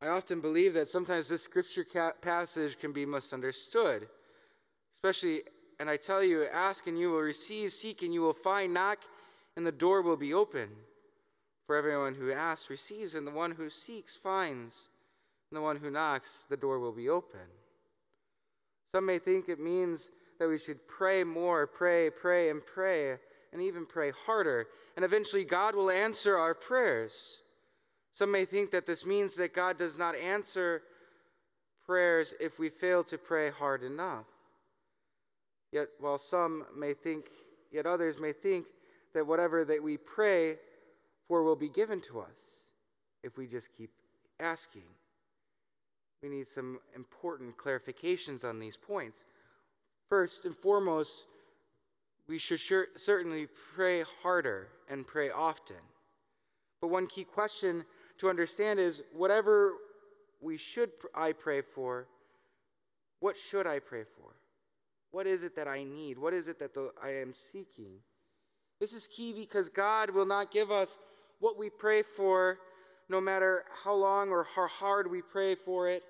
I often believe that sometimes this scripture passage can be misunderstood, especially, and I tell you, ask and you will receive, seek and you will find, knock and the door will be open. For everyone who asks receives, and the one who seeks finds, and the one who knocks, the door will be open. Some may think it means that we should pray more, pray, pray, and pray, and even pray harder, and eventually God will answer our prayers. Some may think that this means that God does not answer prayers if we fail to pray hard enough. Yet, while some may think, yet others may think that whatever that we pray for will be given to us if we just keep asking. We need some important clarifications on these points. First and foremost, we should sure, certainly pray harder and pray often. But one key question to understand is whatever we should I pray for, what should I pray for? What is it that I need? What is it that the, I am seeking? This is key because God will not give us what we pray for, no matter how long or how hard we pray for it,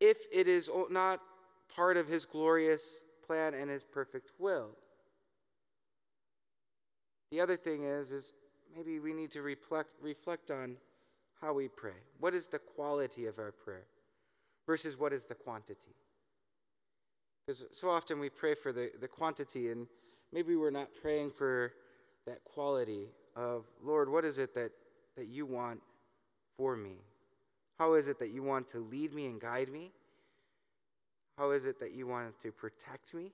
if it is not part of His glorious plan and His perfect will. The other thing is, is maybe we need to reflect, reflect on how we pray. What is the quality of our prayer versus what is the quantity? Because so often we pray for the, the quantity, and maybe we're not praying for that quality of, Lord, what is it that, that you want for me? How is it that you want to lead me and guide me? How is it that you want to protect me?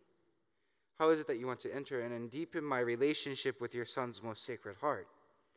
How is it that you want to enter in and deepen my relationship with your Son's most sacred heart?